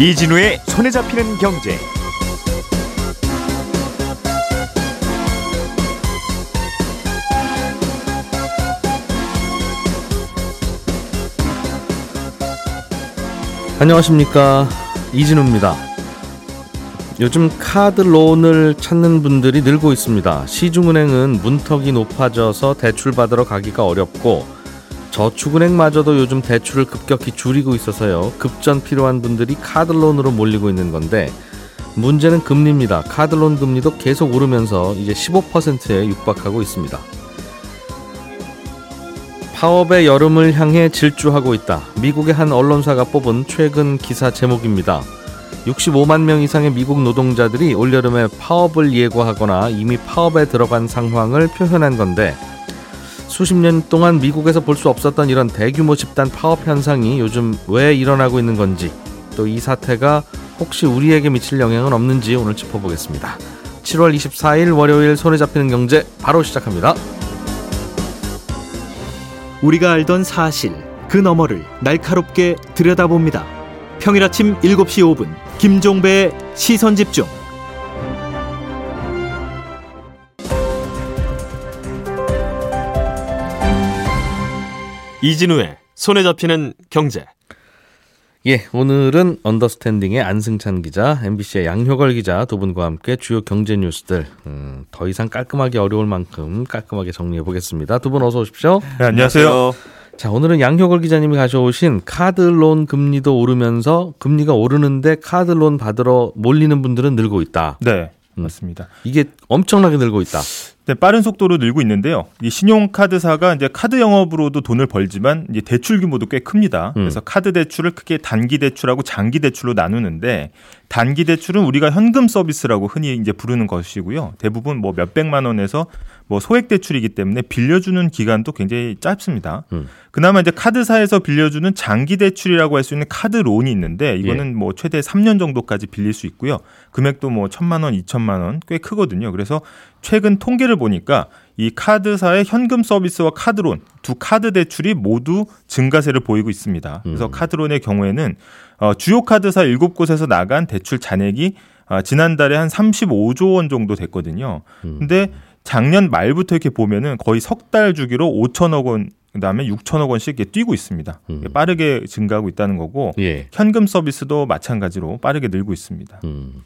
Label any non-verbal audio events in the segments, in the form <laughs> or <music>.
이진우의 손에 잡히는 경제. 안녕하십니까 이진우입니다. 요즘 카드 론을 찾는 분들이 늘고 있습니다. 시중은행은 문턱이 높아져서 대출 받으러 가기가 어렵고 저축은행마저도 요즘 대출을 급격히 줄이고 있어서요. 급전 필요한 분들이 카드론으로 몰리고 있는 건데 문제는 금리입니다. 카드론 금리도 계속 오르면서 이제 15%에 육박하고 있습니다. 파업의 여름을 향해 질주하고 있다. 미국의 한 언론사가 뽑은 최근 기사 제목입니다. 65만 명 이상의 미국 노동자들이 올여름에 파업을 예고하거나 이미 파업에 들어간 상황을 표현한 건데 수십 년 동안 미국에서 볼 수 없었던 이런 대규모 집단 파업 현상이 요즘 왜 일어나고 있는 건지 또 이 사태가 혹시 우리에게 미칠 영향은 없는지 오늘 짚어보겠습니다. 7월 24일 월요일 손에 잡히는 경제 바로 시작합니다. 우리가 알던 사실 그 너머를 날카롭게 들여다봅니다. 평일 아침 7시 5분 김종배의 시선 집중. 이진우의 손에 잡히는 경제. 예, 오늘은 언더스탠딩의 안승찬 기자, MBC의 양효걸 기자 두 분과 함께 주요 경제 뉴스들 음, 더 이상 깔끔하기 어려울 만큼 깔끔하게 정리해 보겠습니다. 두 분 어서 오십시오. 네, 안녕하세요. 자, 오늘은 양효걸 기자님이 가져오신 카드론 금리도 오르면서 금리가 오르는데 카드론 받으러 몰리는 분들은 늘고 있다. 네, 맞습니다. 이게 엄청나게 늘고 있다. 네, 빠른 속도로 늘고 있는데요. 이 신용카드사가 이제 카드 영업으로도 돈을 벌지만 이제 대출 규모도 꽤 큽니다. 음. 그래서 카드 대출을 크게 단기 대출하고 장기 대출로 나누는데 단기 대출은 우리가 현금 서비스라고 흔히 이제 부르는 것이고요. 대부분 뭐 몇백만 원에서 뭐 소액 대출이기 때문에 빌려주는 기간도 굉장히 짧습니다. 음. 그나마 이제 카드사에서 빌려주는 장기 대출이라고 할 수 있는 카드 론이 있는데 이거는 예. 뭐 최대 3년 정도까지 빌릴 수 있고요. 금액도 뭐 천만 원, 이천만 원 꽤 크거든요. 그래서 최근 통계를 보니까 이 카드사의 현금 서비스와 카드론 두 카드 대출이 모두 증가세를 보이고 있습니다. 그래서 음. 카드론의 경우에는 어, 주요 카드사 7곳에서 나간 대출 잔액이 아, 지난달에 한 35조 원 정도 됐거든요. 음. 근데 작년 말부터 이렇게 보면은 거의 석 달 주기로 5천억 원 그다음에 6천억 원씩 이렇게 뛰고 있습니다. 음. 빠르게 증가하고 있다는 거고 예. 현금 서비스도 마찬가지로 빠르게 늘고 있습니다. 음.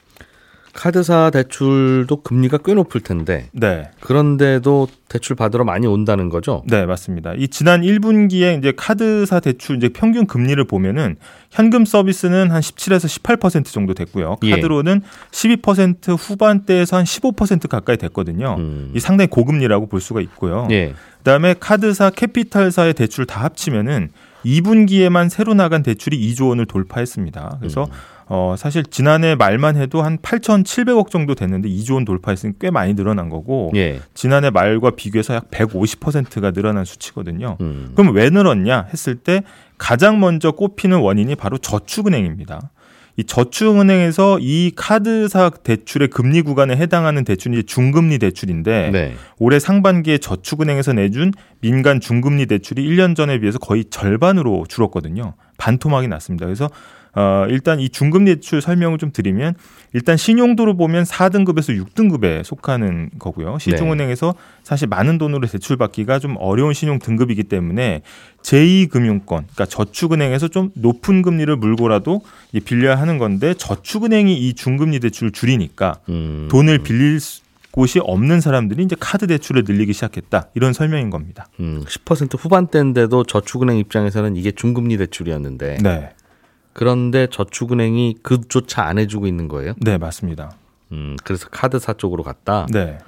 카드사 대출도 금리가 꽤 높을 텐데 네. 그런데도 대출 받으러 많이 온다는 거죠? 네, 맞습니다. 이 지난 1분기에 이제 카드사 대출 이제 평균 금리를 보면은 현금 서비스는 한 17에서 18% 정도 됐고요. 예. 카드로는 12% 후반대에서 한 15% 가까이 됐거든요. 음. 이 상당히 고금리라고 볼 수가 있고요. 예. 그다음에 카드사, 캐피탈사의 대출 다 합치면은 2분기에만 새로 나간 대출이 2조 원을 돌파했습니다. 그래서 어 사실 지난해 말만 해도 한 8,700억 정도 됐는데 2조 원 돌파했으니 꽤 많이 늘어난 거고 예. 지난해 말과 비교해서 약 150%가 늘어난 수치거든요. 음. 그럼 왜 늘었냐 했을 때 가장 먼저 꼽히는 원인이 바로 저축은행입니다. 이 저축은행에서 이 카드사 대출의 금리 구간에 해당하는 대출이 중금리 대출인데 네. 올해 상반기에 저축은행에서 내준 민간 중금리 대출이 1년 전에 비해서 거의 절반으로 줄었거든요. 반토막이 났습니다. 그래서 어, 일단 이 중금리 대출 설명을 좀 드리면 일단 신용도로 보면 4등급에서 6등급에 속하는 거고요. 시중은행에서 사실 많은 돈으로 대출받기가 좀 어려운 신용 등급이기 때문에 제2금융권, 그러니까 저축은행에서 좀 높은 금리를 물고라도 이 빌려야 하는 건데 저축은행이 이 중금리 대출을 줄이니까 음. 돈을 빌릴 수- 곳이 없는 사람들이 이제 카드 대출을 늘리기 시작했다. 이런 설명인 겁니다. 음, 10% 후반대인데도 저축은행 입장에서는 이게 중금리 대출이었는데 네. 그런데 저축은행이 그조차 안 해주고 있는 거예요. 네, 맞습니다. 음, 그래서 카드사 쪽으로 갔다. 네.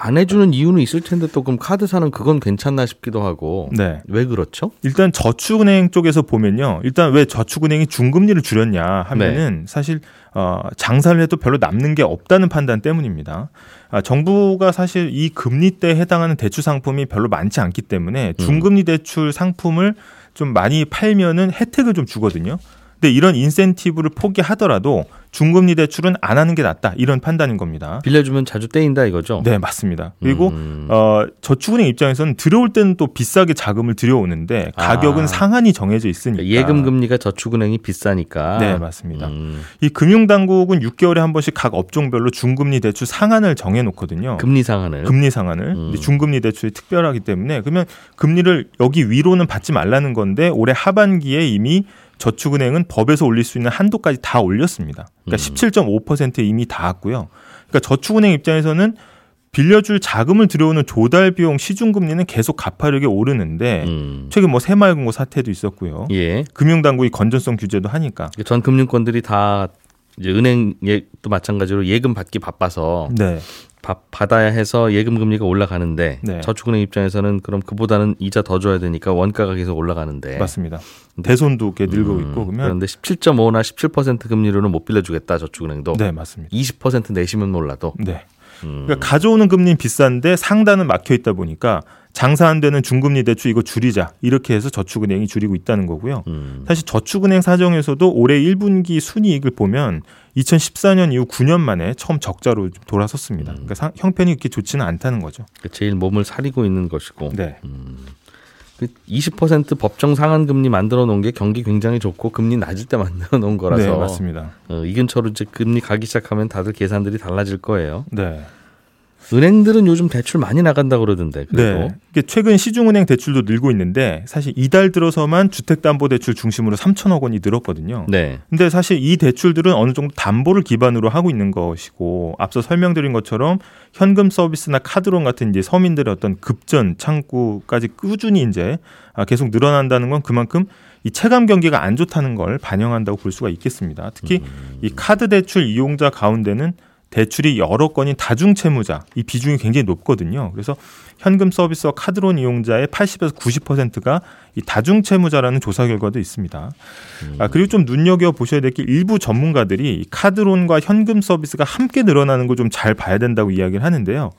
안 해주는 이유는 있을 텐데 또 그럼 카드사는 그건 괜찮나 싶기도 하고 네. 왜 그렇죠? 일단 저축은행 쪽에서 보면요. 일단 왜 저축은행이 중금리를 줄였냐 하면은 사실 어 장사를 해도 별로 남는 게 없다는 판단 때문입니다. 아, 정부가 사실 이 금리 때 해당하는 대출 상품이 별로 많지 않기 때문에 중금리 대출 상품을 좀 많이 팔면은 혜택을 좀 주거든요. 근데 이런 인센티브를 포기하더라도 중금리 대출은 안 하는 게 낫다 이런 판단인 겁니다. 빌려주면 자주 떼인다 이거죠. 네, 맞습니다. 그리고 음. 어, 저축은행 입장에서는 들어올 때는 또 비싸게 자금을 들여오는데 가격은 아. 상한이 정해져 있으니까. 예금 금리가 저축은행이 비싸니까. 네, 맞습니다. 음, 이 금융당국은 6개월에 한 번씩 각 업종별로 중금리 대출 상한을 정해놓거든요. 금리 상한을. 금리 상한을 음. 중금리 대출이 특별하기 때문에 그러면 금리를 여기 위로는 받지 말라는 건데 올해 하반기에 이미 저축은행은 법에서 올릴 수 있는 한도까지 다 올렸습니다. 그러니까 음. 17.5% 이미 닿았고요. 그러니까 저축은행 입장에서는 빌려줄 자금을 들여오는 조달 비용 시중금리는 계속 가파르게 오르는데 음. 최근 뭐 새마을금고 사태도 있었고요. 예. 금융당국이 건전성 규제도 하니까. 전 금융권들이 다 이제 은행도 마찬가지로 예금 받기 바빠서 네, 바- 받아야 해서 예금 금리가 올라가는데 네. 저축은행 입장에서는 그럼 그보다는 이자 더 줘야 되니까 원가가 계속 올라가는데 맞습니다. 대손도 꽤 늘고 음, 있고 그러면 그런데 17.5나 17% 금리로는 못 빌려주겠다 저축은행도 네 맞습니다. 20% 내시면 몰라도 네. 음, 그러니까 가져오는 금리는 비싼데 상단은 막혀 있다 보니까 장사 안 되는 중금리 대출 이거 줄이자 이렇게 해서 저축은행이 줄이고 있다는 거고요. 음, 사실 저축은행 사정에서도 올해 1분기 순이익을 보면 2014년 이후 9년 만에 처음 적자로 좀 돌아섰습니다. 그러니까 상- 형편이 그렇게 좋지는 않다는 거죠. 그 제일 몸을 사리고 있는 것이고 네. 그 20% 법정 상한 금리 만들어 놓은 게 경기 굉장히 좋고 금리 낮을 때 만들어 놓은 거라서 네, 맞습니다. 어, 이 근처로 이제 금리 가기 시작하면 다들 계산들이 달라질 거예요. 네. 은행들은 요즘 대출 많이 나간다 그러던데. 그래도 네. 최근 시중은행 대출도 늘고 있는데 사실 이달 들어서만 주택담보대출 중심으로 3천억 원이 늘었거든요. 네. 근데 사실 이 대출들은 어느 정도 담보를 기반으로 하고 있는 것이고 앞서 설명드린 것처럼 현금 서비스나 카드론 같은 이제 서민들의 어떤 급전 창구까지 꾸준히 이제 아, 계속 늘어난다는 건 그만큼 이 체감 경기가 안 좋다는 걸 반영한다고 볼 수가 있겠습니다. 특히 이 카드 대출 이용자 가운데는 대출이 여러 건인 다중 채무자 이 비중이 굉장히 높거든요. 그래서 현금 서비스와 카드론 이용자의 80에서 90%가 이 다중 채무자라는 조사 결과도 있습니다. 아, 그리고 좀 눈여겨 보셔야 될 게 일부 전문가들이 이 카드론과 현금 서비스가 함께 늘어나는 걸 좀 잘 봐야 된다고 이야기를 하는데요.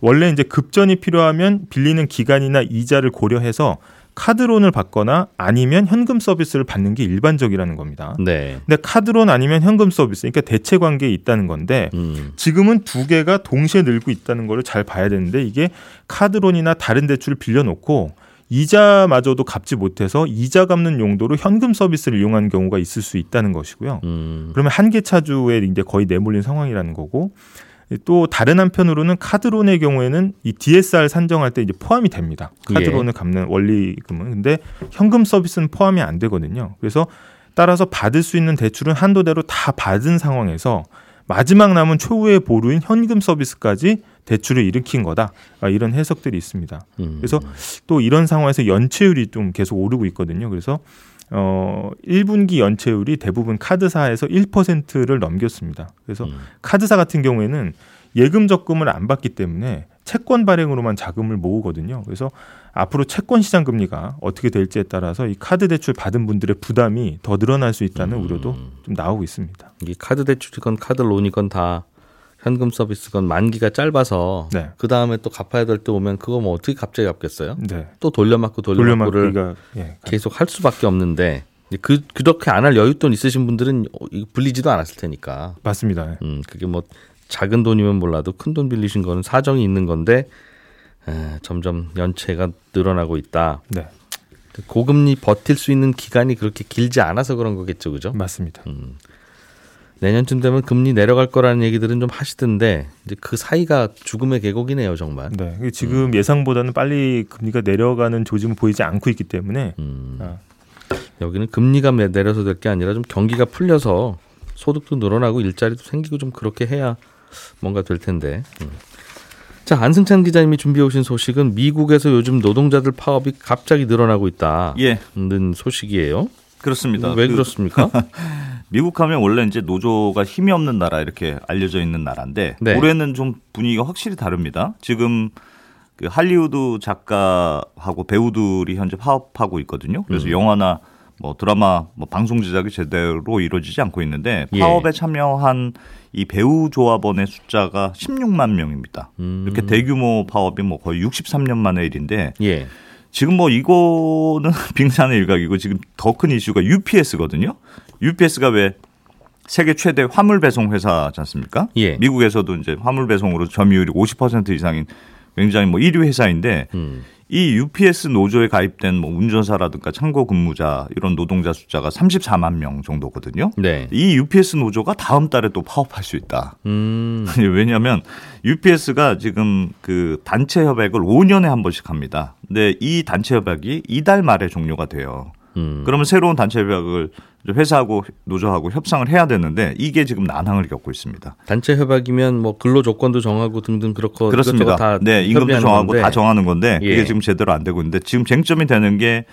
원래 이제 급전이 필요하면 빌리는 기간이나 이자를 고려해서 카드론을 받거나 아니면 현금 서비스를 받는 게 일반적이라는 겁니다. 네. 근데 카드론 아니면 현금 서비스, 그러니까 대체 관계에 있다는 건데 음. 지금은 두 개가 동시에 늘고 있다는 거를 잘 봐야 되는데 이게 카드론이나 다른 대출을 빌려놓고 이자마저도 갚지 못해서 이자 갚는 용도로 현금 서비스를 이용하는 경우가 있을 수 있다는 것이고요. 음. 그러면 한계 차주에 이제 거의 내몰린 상황이라는 거고 또 다른 한편으로는 카드론의 경우에는 이 DSR 산정할 때 이제 포함이 됩니다. 카드론을 갚는 원리금은 근데 현금 서비스는 포함이 안 되거든요. 그래서 따라서 받을 수 있는 대출은 한도대로 다 받은 상황에서 마지막 남은 최후의 보루인 현금 서비스까지 대출을 일으킨 거다. 아, 이런 해석들이 있습니다. 음. 그래서 또 이런 상황에서 연체율이 좀 계속 오르고 있거든요. 그래서 어 1분기 연체율이 대부분 카드사에서 1%를 넘겼습니다. 그래서 음. 카드사 같은 경우에는 예금 적금을 안 받기 때문에 채권 발행으로만 자금을 모으거든요. 그래서 앞으로 채권 시장 금리가 어떻게 될지에 따라서 이 카드 대출 받은 분들의 부담이 더 늘어날 수 있다는 음. 우려도 좀 나오고 있습니다. 이 카드 대출이건 카드 론이건 다 현금 서비스건 만기가 짧아서 네. 그 다음에 또 갚아야 될 때 오면 그거 뭐 어떻게 갑자기 갚겠어요? 네. 또 돌려막고 돌려막고를 돌려막기가 예. 계속 할 수밖에 없는데 그 그렇게 안 할 여윳돈 있으신 분들은 불리지도 않았을 테니까. 맞습니다. 음 그게 뭐 작은 돈이면 몰라도 큰 돈 빌리신 거는 사정이 있는 건데 에, 점점 연체가 늘어나고 있다. 네. 고금리 버틸 수 있는 기간이 그렇게 길지 않아서 그런 거겠죠, 그죠? 맞습니다. 내년쯤 되면 금리 내려갈 거라는 얘기들은 좀 하시던데 이제 그 사이가 죽음의 계곡이네요, 정말. 네. 이게 지금 예상보다는 빨리 금리가 내려가는 조짐을 보이지 않고 있기 때문에 음, 아, 여기는 금리가 내- 내려서 될 게 아니라 좀 경기가 풀려서 소득도 늘어나고 일자리도 생기고 좀 그렇게 해야 뭔가 될 텐데. 음. 자 안승찬 기자님이 준비해 오신 소식은 미국에서 요즘 노동자들 파업이 갑자기 늘어나고 있다는 예, 소식이에요. 그렇습니다. 왜 그 그렇습니까? <laughs> 미국 하면 원래 이제 노조가 힘이 없는 나라 이렇게 알려져 있는 나라인데 네. 올해는 좀 분위기가 확실히 다릅니다. 지금 그 할리우드 작가하고 배우들이 현재 파업하고 있거든요. 그래서 음. 영화나 뭐 드라마, 뭐 방송 제작이 제대로 이루어지지 않고 있는데 예. 파업에 참여한 이 배우 조합원의 숫자가 16만 명입니다. 음. 이렇게 대규모 파업이 뭐 거의 63년 만의 일인데 예. 지금 뭐 이거는 <laughs> 빙산의 일각이고 지금 더 큰 이슈가 UPS거든요. UPS가 왜 세계 최대 화물 배송 회사지 않습니까? 예. 미국에서도 이제 화물 배송으로 점유율이 50% 이상인 굉장히 뭐 1위 회사인데 음. 이 UPS 노조에 가입된 뭐 운전사라든가 창고 근무자 이런 노동자 숫자가 34만 명 정도거든요. 네. 이 UPS 노조가 다음 달에 또 파업할 수 있다. 음. <laughs> 왜냐하면 UPS가 지금 그 단체 협약을 5년에 한 번씩 합니다. 근데 이 단체 협약이 이달 말에 종료가 돼요. 음. 그러면 새로운 단체 협약을 회사하고 노조하고 협상을 해야 되는데 이게 지금 난항을 겪고 있습니다. 단체 협약이면 뭐 근로 조건도 정하고 등등 그렇고 그렇습니다. 다 네, 임금도 정하고 건데. 다 정하는 건데 예. 그게 지금 제대로 안 되고 있는데 지금 쟁점이 되는 게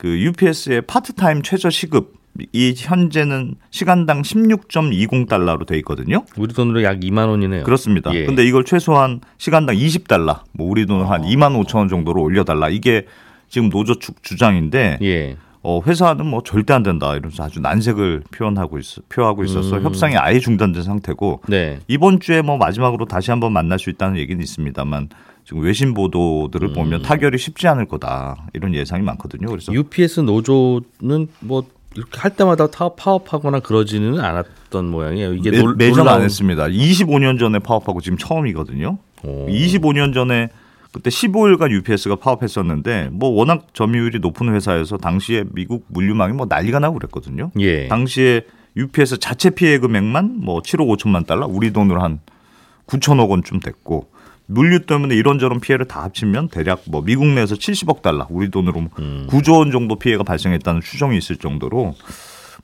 그 UPS의 파트타임 최저 시급 이 현재는 시간당 16.20달러로 돼 있거든요. 우리 돈으로 약 2만 원이네요. 그렇습니다. 예. 근데 이걸 최소한 시간당 20달러, 뭐 우리 돈으로 한 2만 5천 원 정도로 올려달라. 이게 지금 노조 측 주장인데 예. 어, 회사는 뭐 절대 안 된다 이러면서 아주 난색을 표현하고 있, 표하고 있어서 음. 협상이 아예 중단된 상태고 네. 이번 주에 뭐 마지막으로 다시 한번 만날 수 있다는 얘기는 있습니다만 지금 외신 보도들을 음. 보면 타결이 쉽지 않을 거다 이런 예상이 많거든요. 그래서 UPS 노조는 뭐 이렇게 할 때마다 타- 파업하거나 그러지는 않았던 모양이에요. 이게 매, 놀- 매년 놀라운- 안 했습니다. 25년 전에 파업하고 지금 처음이거든요. 오. 25년 전에 그때 15일간 UPS가 파업했었는데 뭐 워낙 점유율이 높은 회사여서 당시에 미국 물류망이 뭐 난리가 나고 그랬거든요. 예. 당시에 UPS 자체 피해 금액만 뭐 7억 5천만 달러, 우리 돈으로 한 9천억 원쯤 됐고 물류 때문에 이런저런 피해를 다 합치면 대략 뭐 미국 내에서 70억 달러, 우리 돈으로 음. 9조 원 정도 피해가 발생했다는 추정이 있을 정도로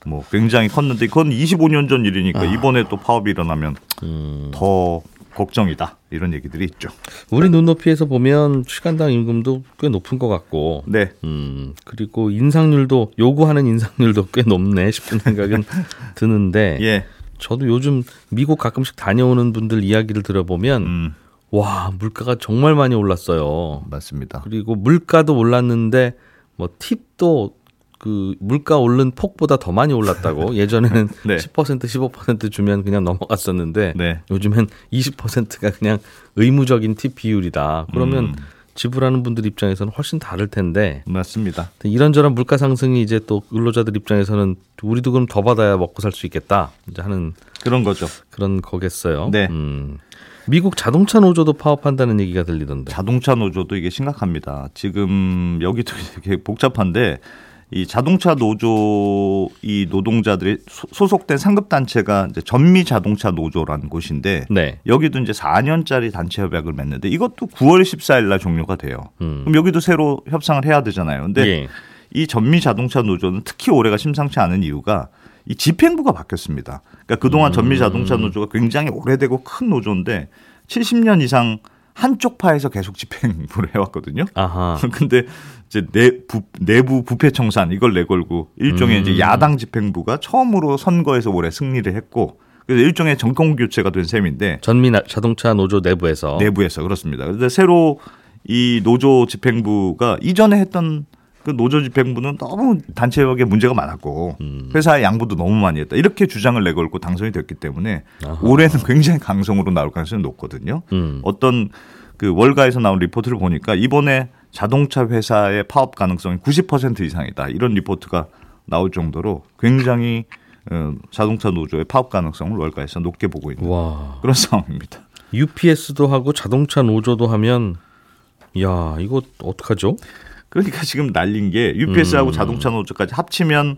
뭐 굉장히 컸는데 그건 25년 전 일이니까 이번에 또 파업이 일어나면 아. 음. 더 걱정이다 이런 얘기들이 있죠. 우리 눈높이에서 보면 시간당 임금도 꽤 높은 것 같고 네, 음, 그리고 인상률도 요구하는 인상률도 꽤 높네 싶은 생각은 <laughs> 드는데 예, 저도 요즘 미국 가끔씩 다녀오는 분들 이야기를 들어보면 음, 와 물가가 정말 많이 올랐어요. 맞습니다. 그리고 물가도 올랐는데 뭐 팁도 그 물가 오른 폭보다 더 많이 올랐다고 <laughs> 예전에는 네. 10% 15% 주면 그냥 넘어갔었는데 네, 요즘엔 20%가 그냥 의무적인 팁 비율이다. 그러면 음. 지불하는 분들 입장에서는 훨씬 다를 텐데 맞습니다. 이런저런 물가 상승이 이제 또 근로자들 입장에서는 우리도 그럼 더 받아야 먹고 살 수 있겠다. 이제 하는 그런 거죠. 그런 거겠어요. 네. 음. 미국 자동차 노조도 파업한다는 얘기가 들리던데. 자동차 노조도 이게 심각합니다. 지금 여기도 <laughs> 되게 복잡한데 이 자동차 노조 이 노동자들이 소- 소속된 상급 단체가 이제 전미 자동차 노조라는 곳인데 네. 여기도 이제 4년짜리 단체 협약을 맺는데 이것도 9월 14일 날 종료가 돼요. 음. 그럼 여기도 새로 협상을 해야 되잖아요. 근데 예. 이 전미 자동차 노조는 특히 올해가 심상치 않은 이유가 이 집행부가 바뀌었습니다. 그러니까 그동안 전미 자동차 노조가 굉장히 오래되고 큰 노조인데 70년 이상 한쪽 파에서 계속 집행부를 <laughs> 해왔거든요. 아하. 근데 이제 내 부, 내부 부패 청산 이걸 내걸고 일종의 음. 이제 야당 집행부가 처음으로 선거에서 올해 승리를 했고 그래서 일종의 정권 교체가 된 셈인데 전미 나- 자동차 노조 내부에서 내부에서 그렇습니다. 그런데 새로 이 노조 집행부가 이전에 했던 그 노조 집행부는 너무 단체협약에 문제가 많았고 음. 회사의 양보도 너무 많이 했다. 이렇게 주장을 내걸고 당선이 됐기 때문에 아하. 올해는 굉장히 강성으로 나올 가능성이 높거든요. 음. 어떤 그 월가에서 나온 리포트를 보니까 이번에 자동차 회사의 파업 가능성이 90% 이상이다. 이런 리포트가 나올 정도로 굉장히 어, 자동차 노조의 파업 가능성을 월가에서 높게 보고 있는 와. 그런 <laughs> 상황입니다. UPS도 하고 자동차 노조도 하면 야, 이거 어떡하죠? 그러니까 지금 난리인 게 UPS하고 음. 자동차 노조까지 합치면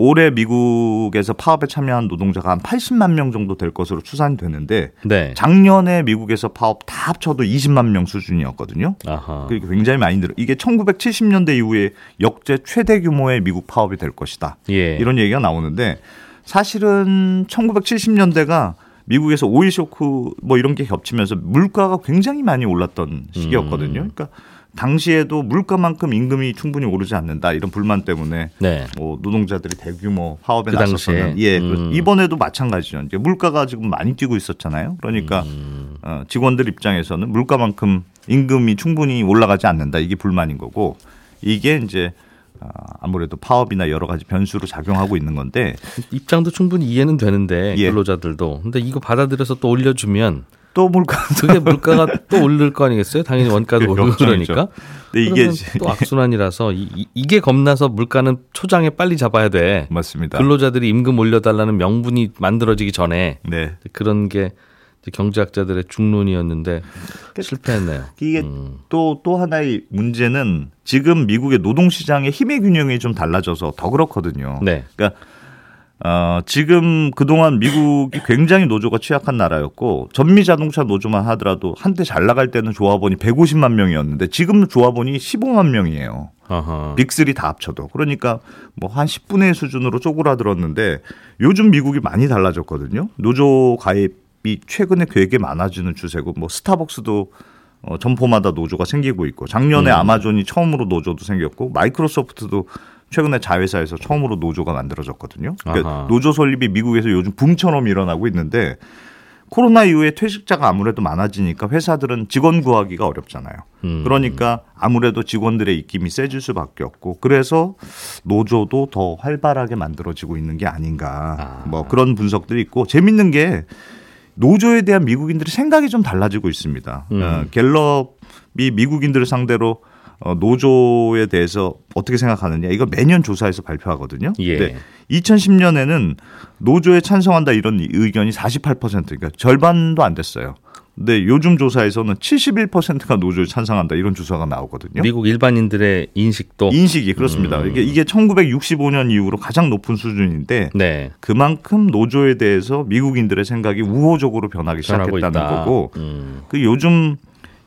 올해 미국에서 파업에 참여한 노동자가 한 80만 명 정도 될 것으로 추산이 되는데 네. 작년에 미국에서 파업 다 합쳐도 20만 명 수준이었거든요. 아하. 그러니까 굉장히 많이 늘어. 이게 1970년대 이후에 역대 최대 규모의 미국 파업이 될 것이다. 예. 이런 얘기가 나오는데 사실은 1970년대가 미국에서 오일 쇼크 뭐 이런 게 겹치면서 물가가 굉장히 많이 올랐던 시기였거든요. 그러니까 당시에도 물가만큼 임금이 충분히 오르지 않는다 이런 불만 때문에 네. 뭐 노동자들이 대규모 파업에 그 나섰었는? 예 음. 이번에도 마찬가지죠. 이제 물가가 지금 많이 뛰고 있었잖아요. 그러니까 음. 어, 직원들 입장에서는 물가만큼 임금이 충분히 올라가지 않는다 이게 불만인 거고 이게 이제 아, 아무래도 파업이나 여러 가지 변수로 작용하고 있는 건데 입장도 충분히 이해는 되는데 예. 근로자들도. 근데 이거 받아들여서 또 올려주면 또 물가 그게 물가가 또 오를 거 아니겠어요? 당연히 원가도 오르고. 그러니까. 근데 이게 또 악순환이라서 이, 이- 이게 겁나서 물가는 초장에 빨리 잡아야 돼. 맞습니다. 근로자들이 임금 올려달라는 명분이 만들어지기 전에 네. 그런 게 경제학자들의 중론이었는데 실패했네요. 이게 음. 또, 또 하나의 문제는 지금 미국의 노동시장의 힘의 균형이 좀 달라져서 더 그렇거든요. 네. 그러니까 어, 지금 그동안 미국이 굉장히 노조가 취약한 나라였고 전미 자동차 노조만 하더라도 한때 잘 나갈 때는 조합원이 150만 명이었는데 지금 조합원이 15만 명이에요. 아하. 빅3 다 합쳐도. 그러니까 뭐 한 10분의 1 수준으로 쪼그라들었는데 요즘 미국이 많이 달라졌거든요. 노조 가입이 최근에 되게 많아지는 추세고 뭐 스타벅스도 어, 점포마다 노조가 생기고 있고 작년에 아마존이 처음으로 노조도 생겼고 마이크로소프트도 최근에 자회사에서 처음으로 노조가 만들어졌거든요. 그러니까. 노조 설립이 미국에서 요즘 붐처럼 일어나고 있는데 코로나 이후에 퇴직자가 아무래도 많아지니까 회사들은 직원 구하기가 어렵잖아요. 음. 그러니까 아무래도 직원들의 입김이 세질 수밖에 없고 그래서 노조도 더 활발하게 만들어지고 있는 게 아닌가 아. 뭐 그런 분석들이 있고 재밌는 게 노조에 대한 미국인들의 생각이 좀 달라지고 있습니다. 음. 어, 갤럽이 미국인들을 상대로 어, 노조에 대해서 어떻게 생각하느냐 이걸 매년 조사해서 발표하거든요. 예. 근데 2010년에는 노조에 찬성한다 이런 의견이 48% 그러니까 절반도 안 됐어요. 근데 요즘 조사에서는 71%가 노조에 찬성한다 이런 조사가 나오거든요. 미국 일반인들의 인식도 인식이 그렇습니다. 음. 이게 이게 1965년 이후로 가장 높은 수준인데 네. 그만큼 노조에 대해서 미국인들의 생각이 우호적으로 변하기 시작했다는 있다. 거고 음. 그 요즘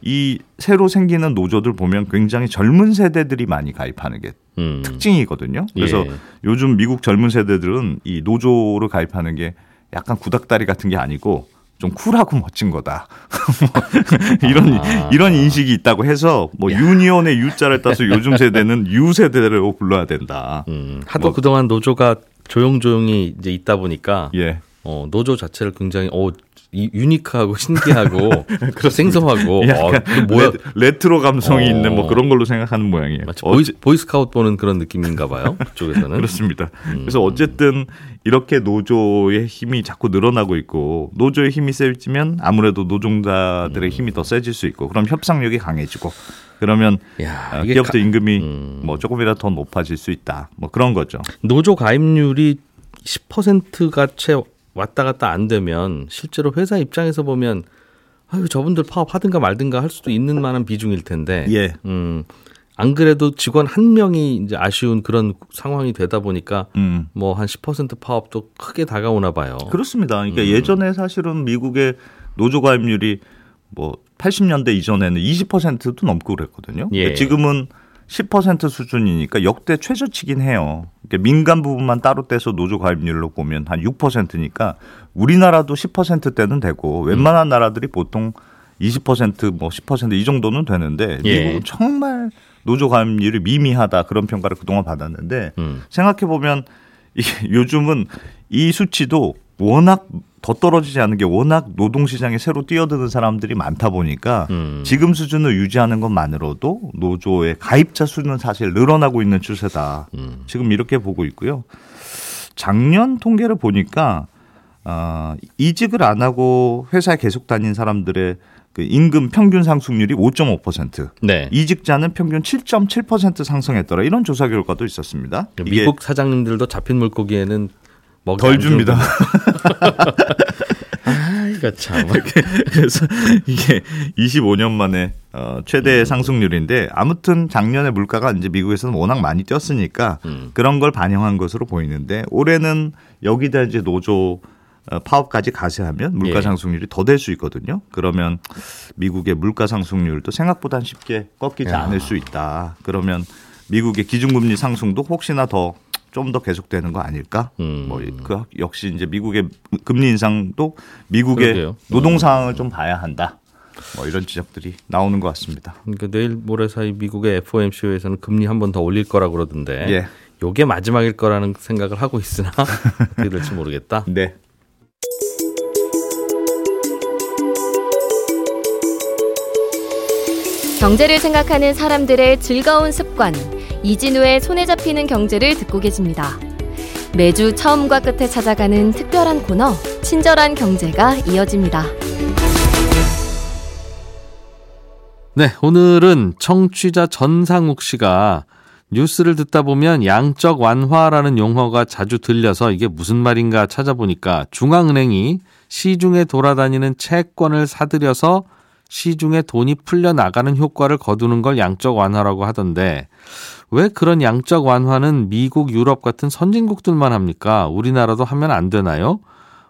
이 새로 생기는 노조들 보면 굉장히 젊은 세대들이 많이 가입하는 게 음. 특징이거든요. 그래서 예. 요즘 미국 젊은 세대들은 이 노조를 가입하는 게 약간 구닥다리 같은 게 아니고 좀 쿨하고 멋진 거다. <laughs> 이런 아. 이런 인식이 있다고 해서 뭐 유니온의 유자를 따서 요즘 세대는 유 세대로 불러야 된다. 음. 하도 뭐- 그동안 노조가 조용조용히 이제 있다 보니까 예. 어, 노조 자체를 굉장히 어, 이, 유니크하고 신기하고 <laughs> 생소하고 어, 그 뭐야 레트로 감성이 어. 있는 뭐 그런 걸로 생각하는 모양이에요. 마치 어째- 보이스, 보이스카우트 보는 그런 느낌인가 봐요. 그쪽에서는. <laughs> 그렇습니다. 음. 그래서 어쨌든 이렇게 노조의 힘이 자꾸 늘어나고 있고 노조의 힘이 세지면 아무래도 노동자들의 음. 힘이 더 세질 수 있고 그럼 협상력이 강해지고 그러면 야, 아, 이게 기업들 가- 임금이 음. 뭐 조금이라도 더 높아질 수 있다. 뭐 그런 거죠. 노조 가입률이 10%가 채 왔다 갔다 안 되면 실제로 회사 입장에서 보면 아유 저분들 파업하든가 말든가 할 수도 있는 만한 비중일 텐데 <laughs> 예. 음, 안 그래도 직원 한 명이 이제 아쉬운 그런 상황이 되다 보니까 음. 뭐한 10% 파업도 크게 다가오나 봐요. 그렇습니다. 그러니까 음. 예전에 사실은 미국의 노조 가입률이 뭐 80년대 이전에는 20%도 넘고 그랬거든요. 예. 지금은 10% 수준이니까 역대 최저치긴 해요. 그러니까 민간 부분만 따로 떼서 노조 가입률로 보면 한 6%니까 우리나라도 10%대는 되고 웬만한 나라들이 보통 20%뭐 10%이 정도는 되는데 예. 미국은 정말 노조 가입률이 미미하다 그런 평가를 그동안 받았는데 음. 생각해 보면 요즘은 이 수치도 워낙 더 떨어지지 않은 게 워낙 노동시장에 새로 뛰어드는 사람들이 많다 보니까 음. 지금 수준을 유지하는 것만으로도 노조의 가입자 수는 사실 늘어나고 있는 추세다. 음. 지금 이렇게 보고 있고요. 작년 통계를 보니까 아, 이직을 안 하고 회사에 계속 다닌 사람들의 그 임금 평균 상승률이 5.5%. 네. 이직자는 평균 7.7% 상승했더라. 이런 조사 결과도 있었습니다. 미국 사장님들도 잡힌 물고기에는 덜안 줍니다. 아, 이거 <laughs> 참. 그래서 이게 25년 만에 어, 음. 최대 상승률인데 아무튼 작년에 물가가 이제 미국에서는 워낙 많이 뛰었으니까 음. 그런 걸 반영한 것으로 보이는데 올해는 여기다 이제 노조 어, 파업까지 가세하면 물가 예. 상승률이 더될 수 있거든요. 그러면 미국의 물가 상승률도 생각보다 쉽게 꺾이지 야. 않을 수 있다. 그러면 미국의 기준금리 상승도 혹시나 더 좀 더 계속되는 거 아닐까? 음. 뭐그 역시 이제 미국의 금리 인상도 미국의 그러게요. 노동 상황을 좀 봐야 한다. 뭐 이런 지적들이 나오는 것 같습니다. 그러니까 내일 모레 사이 미국의 FOMC에서는 금리 한 번 더 올릴 거라고 그러던데. 예. 요게 마지막일 거라는 생각을 하고 있으나 <laughs> 어떻게 될지 모르겠다. 네. 경제를 생각하는 사람들의 즐거운 습관, 이진우의 손에 잡히는 경제를 듣고 계십니다. 매주 처음과 끝에 찾아가는 특별한 코너, 친절한 경제가 이어집니다. 네, 오늘은 청취자 전상욱 씨가 뉴스를 듣다 보면 양적 완화라는 용어가 자주 들려서 이게 무슨 말인가 찾아보니까 중앙은행이 시중에 돌아다니는 채권을 사들여서 시중에 돈이 풀려 나가는 효과를 거두는 걸 양적 완화라고 하던데 왜 그런 양적 완화는 미국, 유럽 같은 선진국들만 합니까? 우리나라도 하면 안 되나요?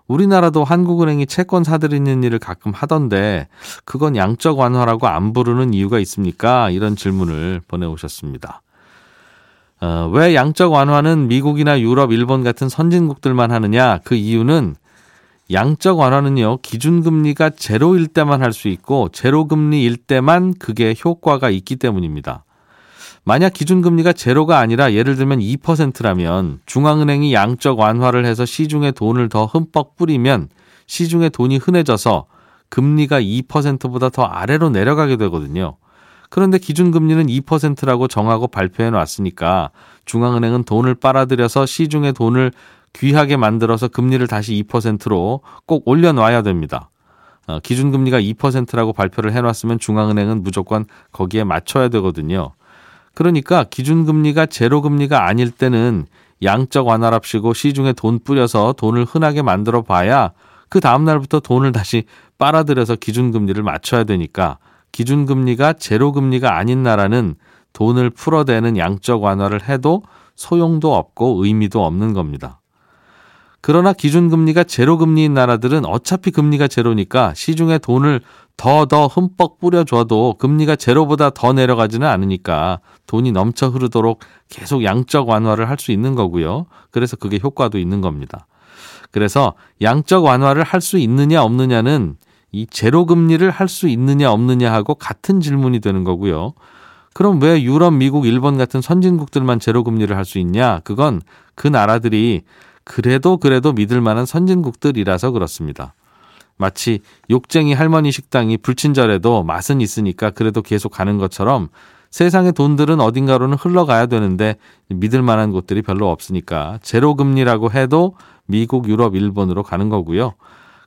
우리나라도 한국은행이 채권 사들이는 일을 가끔 하던데 그건 양적 완화라고 안 부르는 이유가 있습니까? 이런 질문을 보내오셨습니다. 어, 왜 양적 완화는 미국이나 유럽, 일본 같은 선진국들만 하느냐? 그 이유는 양적 완화는요, 기준금리가 제로일 때만 할 수 있고, 제로금리일 때만 그게 효과가 있기 때문입니다. 만약 기준금리가 제로가 아니라 예를 들면 2%라면 중앙은행이 양적 완화를 해서 시중에 돈을 더 흠뻑 뿌리면 시중에 돈이 흔해져서 금리가 2%보다 더 아래로 내려가게 되거든요. 그런데 기준금리는 2%라고 정하고 발표해 놨으니까 중앙은행은 돈을 빨아들여서 시중에 돈을 귀하게 만들어서 금리를 다시 2%로 꼭 올려놔야 됩니다. 어, 기준금리가 2%라고 발표를 해놨으면 중앙은행은 무조건 거기에 맞춰야 되거든요. 그러니까 기준금리가 제로금리가 아닐 때는 양적 완화랍시고 시중에 돈 뿌려서 돈을 흔하게 만들어 봐야 그 다음날부터 돈을 다시 빨아들여서 기준금리를 맞춰야 되니까 기준금리가 제로금리가 아닌 나라는 돈을 풀어대는 양적 완화를 해도 소용도 없고 의미도 없는 겁니다. 그러나 기준금리가 제로금리인 나라들은 어차피 금리가 제로니까 시중에 돈을 더더 흠뻑 뿌려줘도 금리가 제로보다 더 내려가지는 않으니까 돈이 넘쳐 흐르도록 계속 양적 완화를 할 수 있는 거고요. 그래서 그게 효과도 있는 겁니다. 그래서 양적 완화를 할 수 있느냐 없느냐는 이 제로금리를 할 수 있느냐 없느냐 하고 같은 질문이 되는 거고요. 그럼 왜 유럽, 미국, 일본 같은 선진국들만 제로금리를 할 수 있냐? 그건 그 나라들이 그래도 그래도 믿을 만한 선진국들이라서 그렇습니다. 마치 욕쟁이 할머니 식당이 불친절해도 맛은 있으니까 그래도 계속 가는 것처럼 세상의 돈들은 어딘가로는 흘러가야 되는데 믿을 만한 곳들이 별로 없으니까 제로금리라고 해도 미국, 유럽, 일본으로 가는 거고요.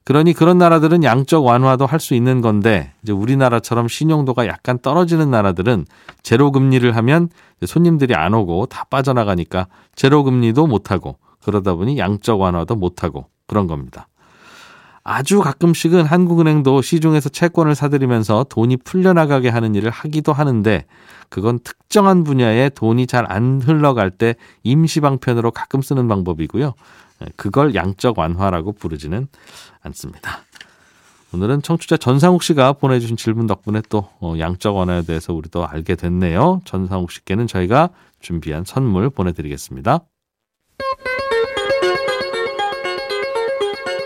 그러니 그런 나라들은 양적 완화도 할 수 있는 건데 이제 우리나라처럼 신용도가 약간 떨어지는 나라들은 제로 금리를 하면 손님들이 안 오고 다 빠져나가니까 제로 금리도 못 하고 그러다 보니 양적 완화도 못 하고 그런 겁니다. 아주 가끔씩은 한국은행도 시중에서 채권을 사들이면서 돈이 풀려나가게 하는 일을 하기도 하는데 그건 특정한 분야에 돈이 잘 안 흘러갈 때 임시방편으로 가끔 쓰는 방법이고요. 그걸 양적 완화라고 부르지는 않습니다. 오늘은 청취자 전상욱 씨가 보내주신 질문 덕분에 또 어, 양적 완화에 대해서 우리도 알게 됐네요. 전상욱 씨께는 저희가 준비한 선물 보내드리겠습니다.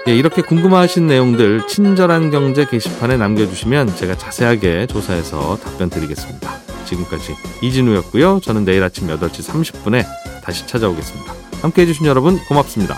예, 이렇게 궁금하신 내용들 친절한 경제 게시판에 남겨주시면 제가 자세하게 조사해서 답변 드리겠습니다. 지금까지 이진우였고요. 저는 내일 아침 8시 30분에 다시 찾아오겠습니다. 함께 해주신 여러분 고맙습니다.